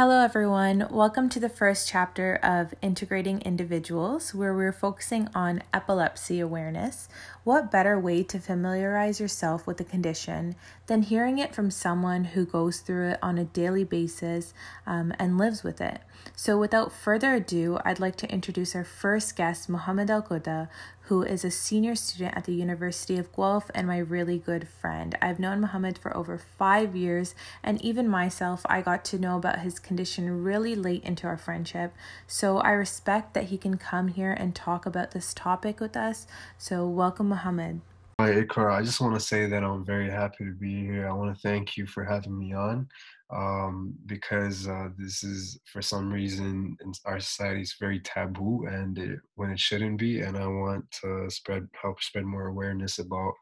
Hello, everyone. Welcome to the first chapter of Integrating Individuals, where we're focusing on epilepsy awareness. What better way to familiarize yourself with the condition than hearing it from someone who goes through it on a daily basis um, and lives with it? So, without further ado, I'd like to introduce our first guest, Mohammed Al Quda, who is a senior student at the University of Guelph and my really good friend. I've known Mohammed for over five years, and even myself, I got to know about his condition really late into our friendship. So I respect that he can come here and talk about this topic with us. So, welcome, Mohammed. Hi, Ikra. I just want to say that I'm very happy to be here. I want to thank you for having me on um, because uh, this is, for some reason, in our society, is very taboo, and it, when it shouldn't be. And I want to spread, help spread more awareness about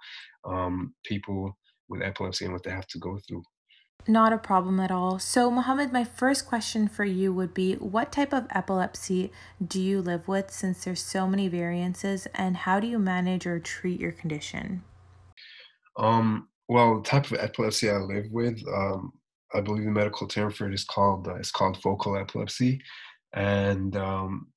um, people with epilepsy and what they have to go through. Not a problem at all. So, Mohammed, my first question for you would be what type of epilepsy do you live with since there's so many variances, and how do you manage or treat your condition? Um, well, the type of epilepsy I live with, um, I believe the medical term for it is called uh, it's called focal epilepsy, and um,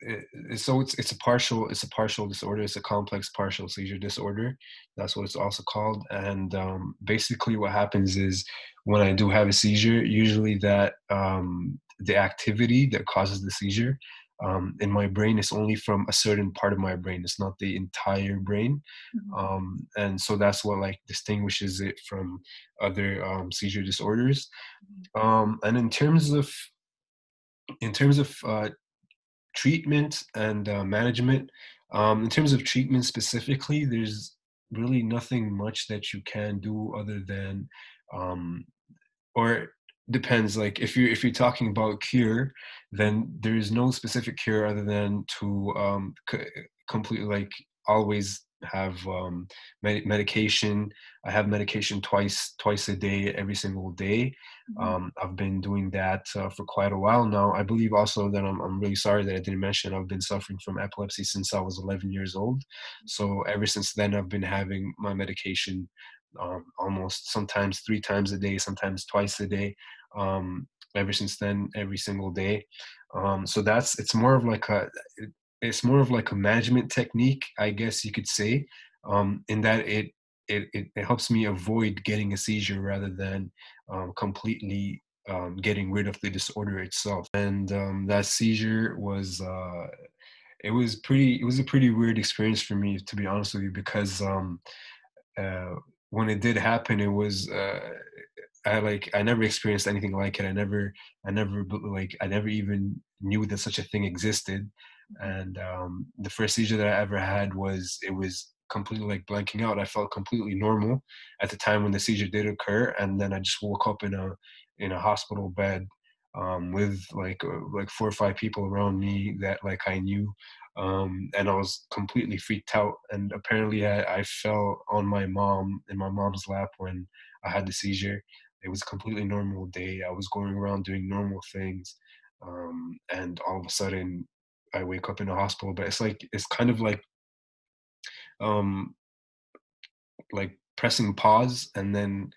it, it, so it's it's a partial it's a partial disorder. It's a complex partial seizure disorder. That's what it's also called. And um, basically, what happens is when I do have a seizure, usually that um, the activity that causes the seizure um, in my brain is only from a certain part of my brain. It's not the entire brain, mm-hmm. um, and so that's what like distinguishes it from other um, seizure disorders. Mm-hmm. Um, and in terms of in terms of uh, treatment and uh, management, um, in terms of treatment specifically, there's really nothing much that you can do other than um, or depends like if you if you're talking about cure then there is no specific cure other than to um c- completely like always have um med- medication. I have medication twice twice a day every single day. Mm-hmm. um i've been doing that uh, for quite a while now. I believe also that I'm, I'm really sorry that i didn't mention i've been suffering from epilepsy since i was 11 years old. So ever since then i've been having my medication um, almost sometimes three times a day, sometimes twice a day. Um, ever since then, every single day. Um, so that's it's more of like a it's more of like a management technique, I guess you could say, um, in that it, it it helps me avoid getting a seizure rather than um, completely um, getting rid of the disorder itself. And that seizure was. Uh, it was pretty it was a pretty weird experience for me to be honest with you because um, uh, when it did happen, it was uh, I like I never experienced anything like it. I never I never like I never even knew that such a thing existed. And um, the first seizure that I ever had was it was completely like blanking out. I felt completely normal at the time when the seizure did occur, and then I just woke up in a in a hospital bed um, with like uh, like four or five people around me that like I knew um, and I was completely freaked out. And apparently, I, I, fell on my mom in my mom's lap when I had the seizure. It was a completely normal day. I was going around doing normal things, um, and all of a sudden, I wake up in a hospital. But it's like it's kind of like, um, like pressing pause, and then,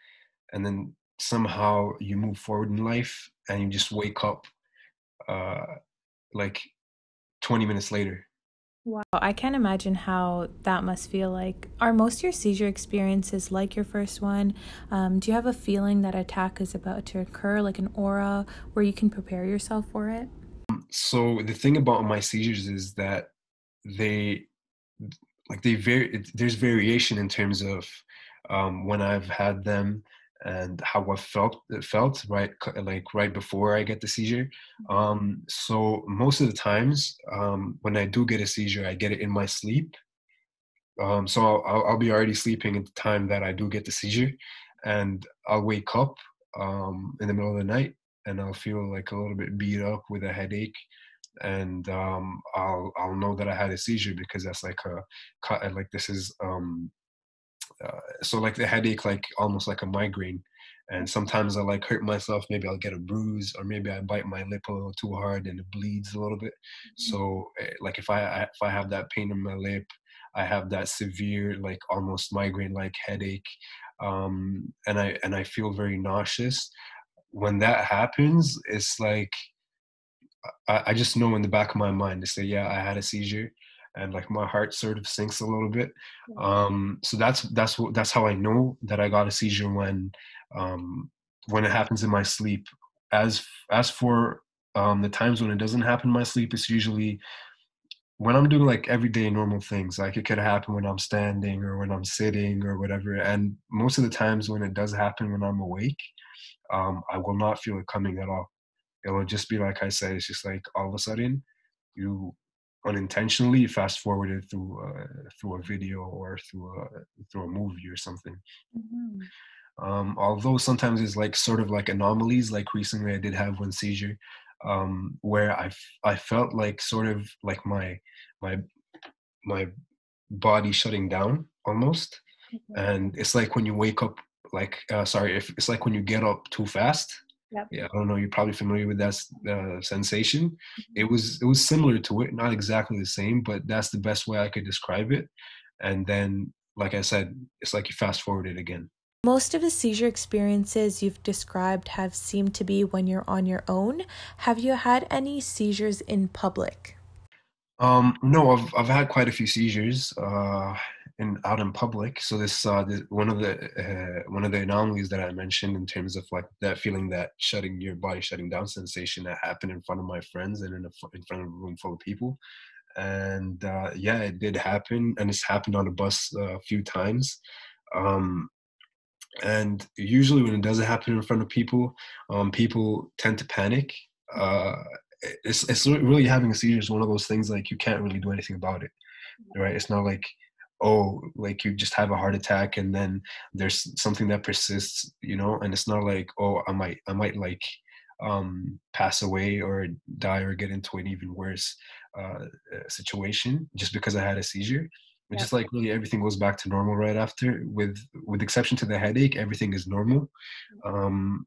and then somehow you move forward in life, and you just wake up, uh, like 20 minutes later. Wow, I can't imagine how that must feel like. Are most of your seizure experiences like your first one? Um, do you have a feeling that attack is about to occur, like an aura, where you can prepare yourself for it? So the thing about my seizures is that they, like they vary. There's variation in terms of um, when I've had them and how I felt it felt right like right before I get the seizure. Mm-hmm. Um, so most of the times um, when I do get a seizure, I get it in my sleep. Um, so I'll, I'll, be already sleeping at the time that I do get the seizure, and I'll wake up um, in the middle of the night and I'll feel like a little bit beat up with a headache, and um, I'll I'll know that I had a seizure because that's like a like this is um, uh, so like the headache like almost like a migraine and sometimes i like hurt myself maybe i'll get a bruise or maybe i bite my lip a little too hard and it bleeds a little bit mm-hmm. so eh, like if i if i have that pain in my lip i have that severe like almost migraine like headache um and i and i feel very nauseous when that happens, it's like I, I just know in the back of my mind to say, yeah, I had a seizure, and like my heart sort of sinks a little bit. Um, so that's that's what that's how I know that I got a seizure when um, when it happens in my sleep. As as for um, the times when it doesn't happen in my sleep, it's usually when I'm doing like everyday normal things. Like it could happen when I'm standing or when I'm sitting or whatever. And most of the times when it does happen when I'm awake, um, I will not feel it coming at all. It will just be like I said. It's just like all of a sudden you unintentionally fast forwarded through uh, through a video or through a through a movie or something. Mm-hmm. Um, although sometimes it's like sort of like anomalies. Like recently, I did have one seizure um, where I I felt like sort of like my my my body shutting down almost, mm-hmm. and it's like when you wake up like uh, sorry if it's like when you get up too fast Yep. Yeah, I don't know. You're probably familiar with that uh, sensation. Mm-hmm. It was it was similar to it, not exactly the same, but that's the best way I could describe it. And then, like I said, it's like you fast forward it again. Most of the seizure experiences you've described have seemed to be when you're on your own. Have you had any seizures in public? Um, no, I've I've had quite a few seizures. Uh, in out in public. So this, uh, this one of the uh, one of the anomalies that I mentioned in terms of like that feeling that shutting your body shutting down sensation that happened in front of my friends and in a, in front of a room full of people. And uh, yeah, it did happen, and it's happened on a bus uh, a few times. Um, and usually when it doesn't happen in front of people, um, people tend to panic. Uh, it's it's really having a seizure is one of those things like you can't really do anything about it, right? It's not like oh like you just have a heart attack and then there's something that persists you know and it's not like oh i might i might like um pass away or die or get into an even worse uh situation just because i had a seizure. It's yeah. just like really everything goes back to normal right after with with exception to the headache everything is normal. Um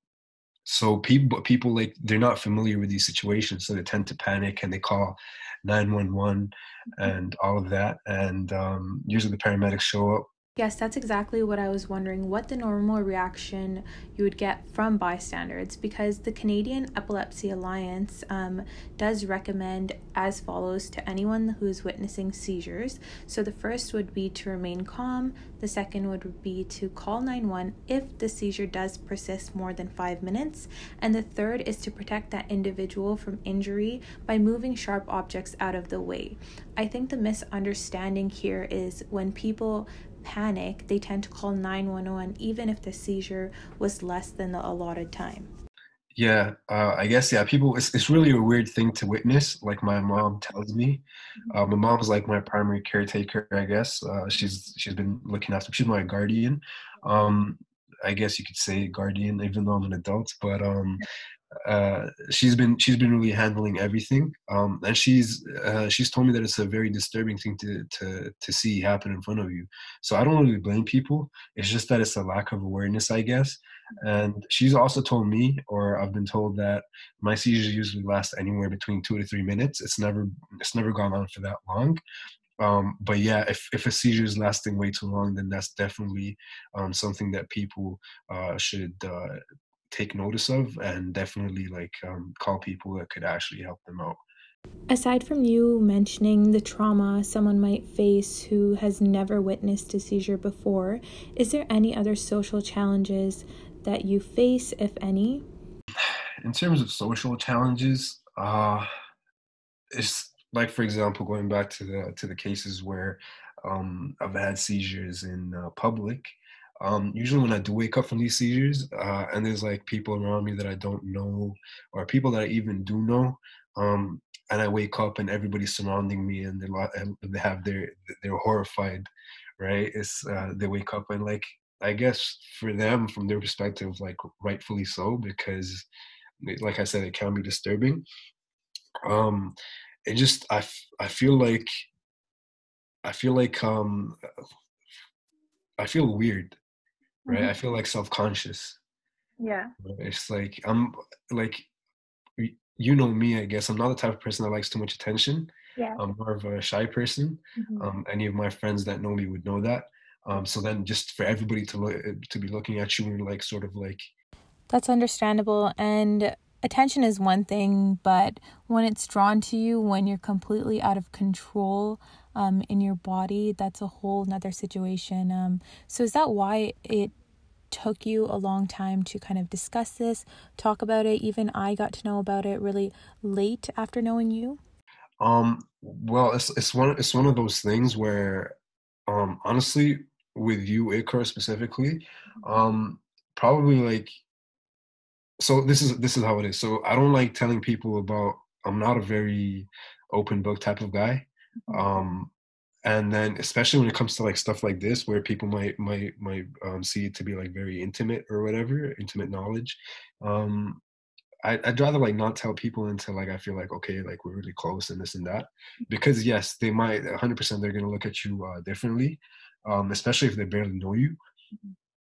so people people like they're not familiar with these situations so they tend to panic and they call 911 mm-hmm. and all of that and um, usually the paramedics show up Yes, that's exactly what I was wondering what the normal reaction you would get from bystanders because the Canadian Epilepsy Alliance um, does recommend as follows to anyone who is witnessing seizures. So the first would be to remain calm, the second would be to call 911 if the seizure does persist more than five minutes, and the third is to protect that individual from injury by moving sharp objects out of the way. I think the misunderstanding here is when people panic, they tend to call 911 even if the seizure was less than the allotted time. Yeah, uh, I guess yeah. People, it's it's really a weird thing to witness. Like my mom tells me, mm-hmm. uh, my mom's like my primary caretaker. I guess uh, she's she's been looking after. She's my guardian. Um, I guess you could say guardian, even though I'm an adult. But um, uh, she's been she's been really handling everything, um, and she's uh, she's told me that it's a very disturbing thing to to to see happen in front of you. So I don't really blame people. It's just that it's a lack of awareness, I guess. And she's also told me, or I've been told that my seizures usually last anywhere between two to three minutes. It's never it's never gone on for that long. Um, but yeah, if, if a seizure is lasting way too long, then that's definitely um, something that people uh, should uh, take notice of and definitely like um, call people that could actually help them out. Aside from you mentioning the trauma someone might face who has never witnessed a seizure before, is there any other social challenges that you face, if any? In terms of social challenges, uh, it's like, for example, going back to the to the cases where um, I've had seizures in uh, public um, usually when I do wake up from these seizures, uh, and there's like people around me that I don't know, or people that I even do know, um, and I wake up and everybody's surrounding me, and they're they have their they're horrified, right? It's uh, they wake up and like I guess for them, from their perspective, like rightfully so, because like I said, it can be disturbing. Um, it just I I feel like I feel like um I feel weird right? Mm-hmm. I feel like self conscious. Yeah. It's like I'm like you know me, I guess. I'm not the type of person that likes too much attention. Yeah. I'm more of a shy person. Mm-hmm. Um, any of my friends that know me would know that. Um, so then just for everybody to look to be looking at you and like sort of like That's understandable. And attention is one thing, but when it's drawn to you, when you're completely out of control um, in your body, that's a whole nother situation. Um, so, is that why it took you a long time to kind of discuss this, talk about it? Even I got to know about it really late after knowing you. Um, well, it's it's one it's one of those things where, um, honestly, with you, Ikra specifically, um, probably like so this is this is how it is. So I don't like telling people about. I'm not a very open book type of guy. Um, and then especially when it comes to like stuff like this where people might might might um, see it to be like very intimate or whatever intimate knowledge um I, i'd rather like not tell people until like i feel like okay like we're really close and this and that because yes they might 100% they're gonna look at you uh, differently um especially if they barely know you mm-hmm.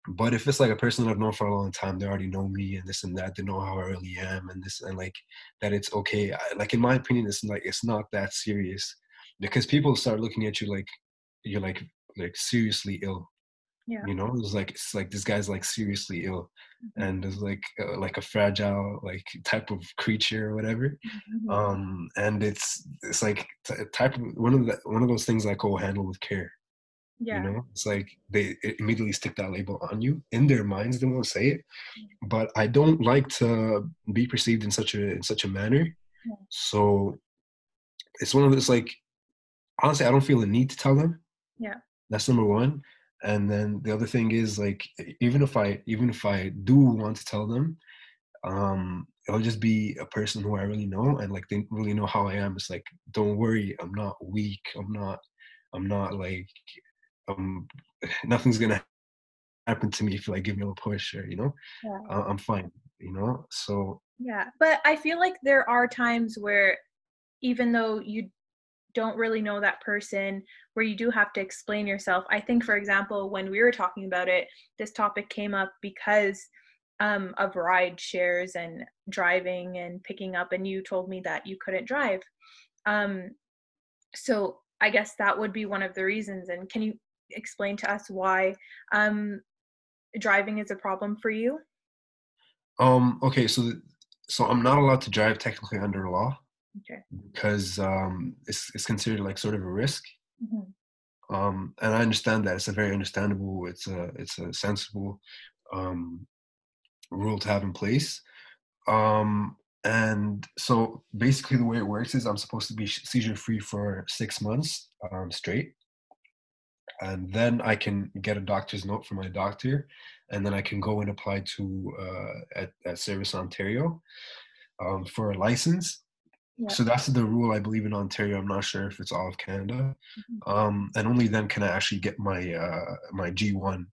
But if it's like a person that I've known for a long time, they already know me and this and that. They know how I really am and this and like that. It's okay. I, like in my opinion, it's like it's not that serious because people start looking at you like you're like like seriously ill. Yeah. You know, it's like it's like this guy's like seriously ill, mm-hmm. and it's like uh, like a fragile like type of creature or whatever. Mm-hmm. Um, and it's it's like t- type of one of the one of those things like oh handle with care yeah. You know, it's like they immediately stick that label on you. In their minds, they won't say it. But I don't like to be perceived in such a in such a manner. Yeah. So it's one of those like honestly, I don't feel the need to tell them. Yeah. That's number one. And then the other thing is like even if I even if I do want to tell them, um, it'll just be a person who I really know and like they really know how I am. It's like, don't worry, I'm not weak. I'm not I'm not like um, nothing's gonna happen to me if you like give me a little push or you know, yeah. uh, I'm fine. You know, so yeah. But I feel like there are times where even though you don't really know that person where you do have to explain yourself i think for example when we were talking about it this topic came up because um, of ride shares and driving and picking up and you told me that you couldn't drive um, so i guess that would be one of the reasons and can you explain to us why um, driving is a problem for you? Um. Okay. So, so I'm not allowed to drive technically under law. Okay. Because um, it's it's considered like sort of a risk. Mm-hmm. Um, and I understand that it's a very understandable. It's a it's a sensible um, rule to have in place. Um, and so basically, the way it works is I'm supposed to be seizure free for six months um, straight and then I can get a doctor's note from my doctor, and then I can go and apply to uh, at, at Service Ontario um, for a license. Yeah. So that's the rule I believe in Ontario. I'm not sure if it's all of Canada, mm-hmm. um, and only then can I actually get my uh, my G1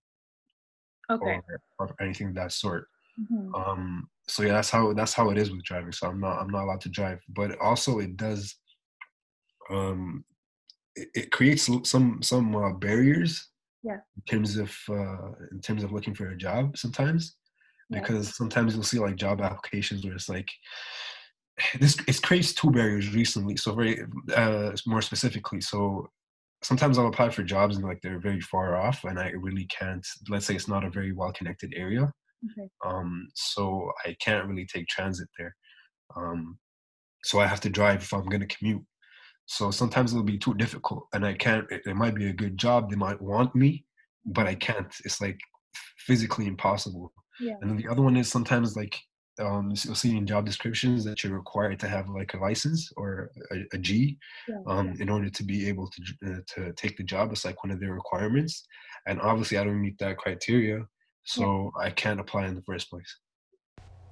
okay. or, or anything of that sort. Mm-hmm. Um, so yeah, that's how that's how it is with driving. So I'm not I'm not allowed to drive, but also it does um, it, it creates some some uh, barriers yeah in terms of uh, in terms of looking for a job sometimes yeah. because sometimes you'll see like job applications where it's like this it creates two barriers recently so very uh, more specifically so sometimes i'll apply for jobs and like they're very far off and i really can't let's say it's not a very well connected area okay. um so i can't really take transit there um so i have to drive if i'm going to commute so sometimes it'll be too difficult, and I can't. It, it might be a good job; they might want me, but I can't. It's like physically impossible. Yeah. And then the other one is sometimes like um, you'll see in job descriptions that you're required to have like a license or a, a G yeah, um, yeah. in order to be able to uh, to take the job. It's like one of their requirements, and obviously I don't meet that criteria, so yeah. I can't apply in the first place.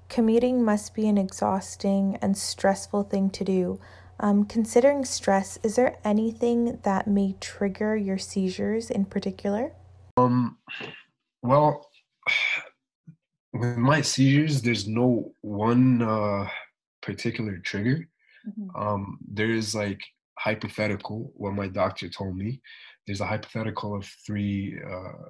Commuting must be an exhausting and stressful thing to do, um, considering stress, is there anything that may trigger your seizures in particular? Um, well, with my seizures, there's no one uh, particular trigger. Mm-hmm. Um, there is like hypothetical. What my doctor told me, there's a hypothetical of three, uh,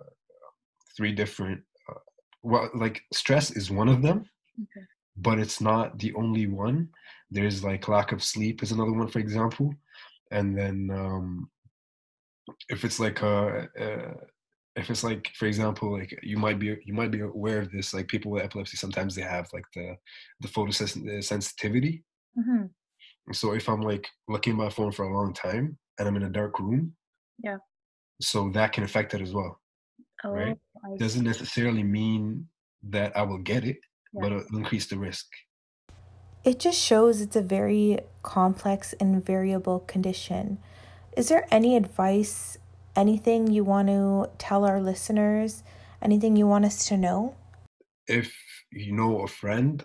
three different. Uh, well, like stress is one of them, okay. but it's not the only one there's like lack of sleep is another one for example and then um if it's like a, a if it's like for example like you might be you might be aware of this like people with epilepsy sometimes they have like the the photosensitivity Mm-hmm. so if i'm like looking at my phone for a long time and i'm in a dark room Yeah. so that can affect it as well Oh, right I doesn't see. necessarily mean that i will get it Yeah. but it'll increase the risk It just shows it's a very complex and variable condition. Is there any advice, anything you want to tell our listeners, anything you want us to know? if you know a friend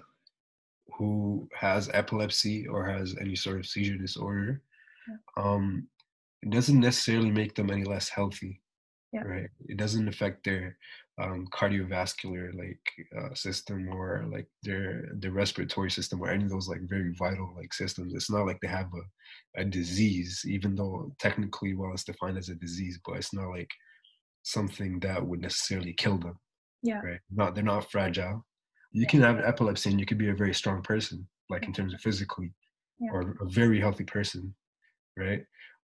who has epilepsy or has any sort of seizure disorder um it doesn't necessarily make them any less healthy Yeah. right it doesn't affect their um, cardiovascular like uh, system or like their the respiratory system or any of those like very vital like systems. It's not like they have a, a disease even though technically well it's defined as a disease but it's not like something that would necessarily kill them Yeah. right? Not they're not fragile. You can have epilepsy and you could be a very strong person like in terms of physically Yeah. or a very healthy person right?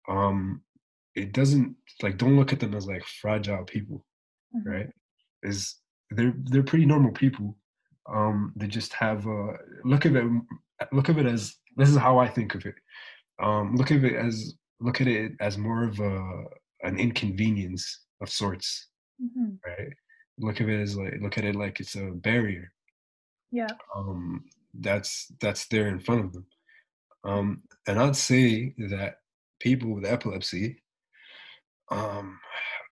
Um it doesn't like don't look at them as like fragile people Mhm. right is they're they're pretty normal people um they just have uh look at it look at it as this is how i think of it um look at it as look at it as more of a an inconvenience of sorts Mhm. right look at it as like look at it like it's a barrier Yeah. um that's that's there in front of them um and i'd say that people with epilepsy um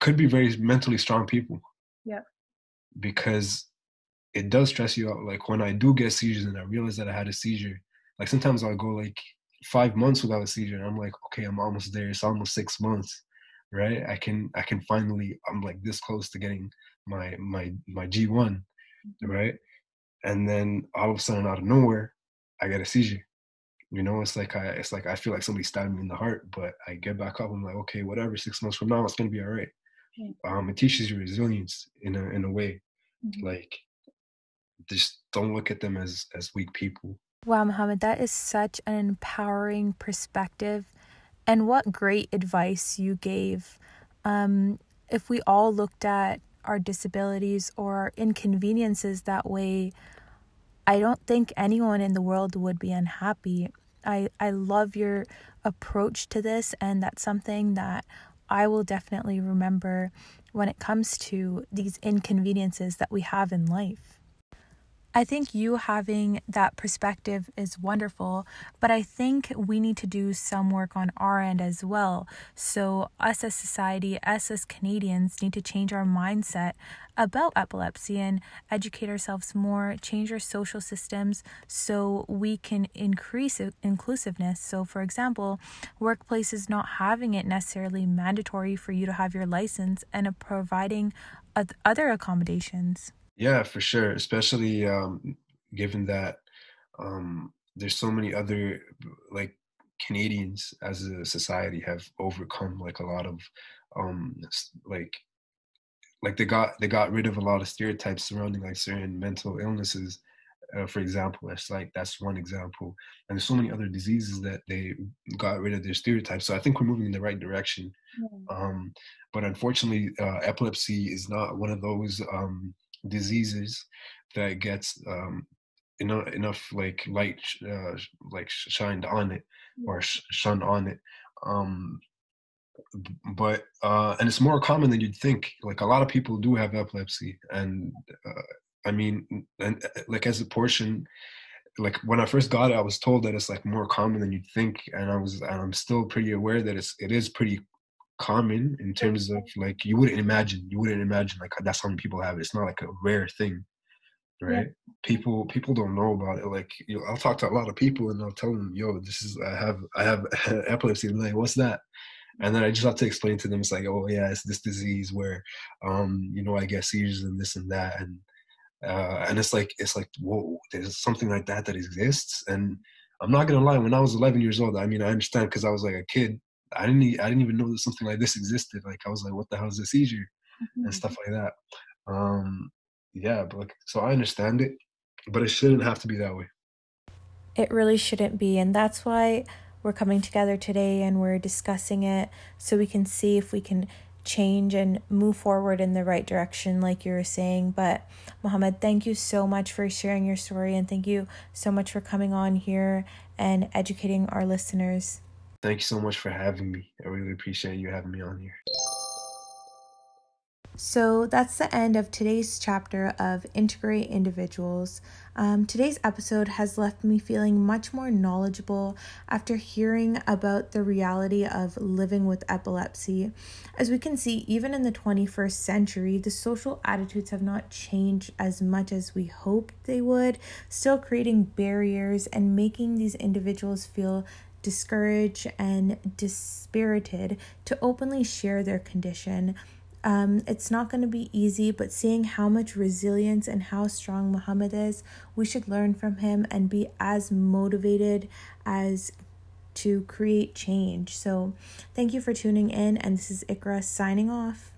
could be very mentally strong people Yeah. Because it does stress you out. Like when i do get seizures and i realize that i had a seizure like sometimes i'll go like five months without a seizure and i'm like okay i'm almost there. It's almost six months right? I can i can finally i'm like this close to getting my my my g1 mm-hmm. right? And then all of a sudden out of nowhere i get a seizure. You know it's like i it's like i feel like somebody stabbed me in the heart but i get back up. I'm like okay whatever six months from now it's gonna be all right. Um it teaches you resilience in a in a way Mhm. like just don't look at them as as weak people Wow, Mohammed, that is such an empowering perspective. And what great advice you gave. Um, if we all looked at our disabilities or our inconveniences that way, I don't think anyone in the world would be unhappy. I, I love your approach to this, and that's something that I will definitely remember when it comes to these inconveniences that we have in life. I think you having that perspective is wonderful, but I think we need to do some work on our end as well. So, us as society, us as Canadians, need to change our mindset about epilepsy and educate ourselves more, change our social systems so we can increase inclusiveness. So, for example, workplaces not having it necessarily mandatory for you to have your license and providing other accommodations. Yeah for sure especially um given that um there's so many other like canadians as a society have overcome like a lot of um like like they got they got rid of a lot of stereotypes surrounding like certain mental illnesses uh, for example that's like that's one example and there's so many other diseases that they got rid of their stereotypes so i think we're moving in the right direction um, but unfortunately uh, epilepsy is not one of those um, diseases that gets um, enough, enough like light uh, like shined on it or sh- shone on it um, but uh, and it's more common than you'd think like a lot of people do have epilepsy and uh, i mean and uh, like as a portion like when i first got it i was told that it's like more common than you'd think and i was and i'm still pretty aware that it's it is pretty common in terms of like you wouldn't imagine you wouldn't imagine like that's how many people have it. It's not like a rare thing right? People people don't know about it. Like you know, i'll talk to a lot of people and i'll tell them yo this is i have i have epilepsy. And like what's that? And then i just have to explain to them it's like oh yeah it's this disease where um you know i get seizures and this and that. And uh and it's like it's like whoa there's something like that that exists. And i'm not gonna lie when i was 11 years old i mean i understand because i was like a kid I didn't. I didn't even know that something like this existed. Like I was like, "What the hell is a seizure?" and stuff like that. Um, yeah, but like, so I understand it, but it shouldn't have to be that way. It really shouldn't be. And that's why we're coming together today and we're discussing it so we can see if we can change and move forward in the right direction, like you were saying. But Mohammed, thank you so much for sharing your story and thank you so much for coming on here and educating our listeners. Thank you so much for having me. I really appreciate you having me on here. So that's the end of today's chapter of Integrate Individuals. Um, today's episode has left me feeling much more knowledgeable after hearing about the reality of living with epilepsy. As we can see, even in the 21st century, the social attitudes have not changed as much as we hoped they would, still creating barriers and making these individuals feel discouraged and dispirited to openly share their condition. Um, it's not going to be easy, but seeing how much resilience and how strong Muhammad is, we should learn from him and be as motivated as to create change. So, thank you for tuning in, and this is Ikra signing off.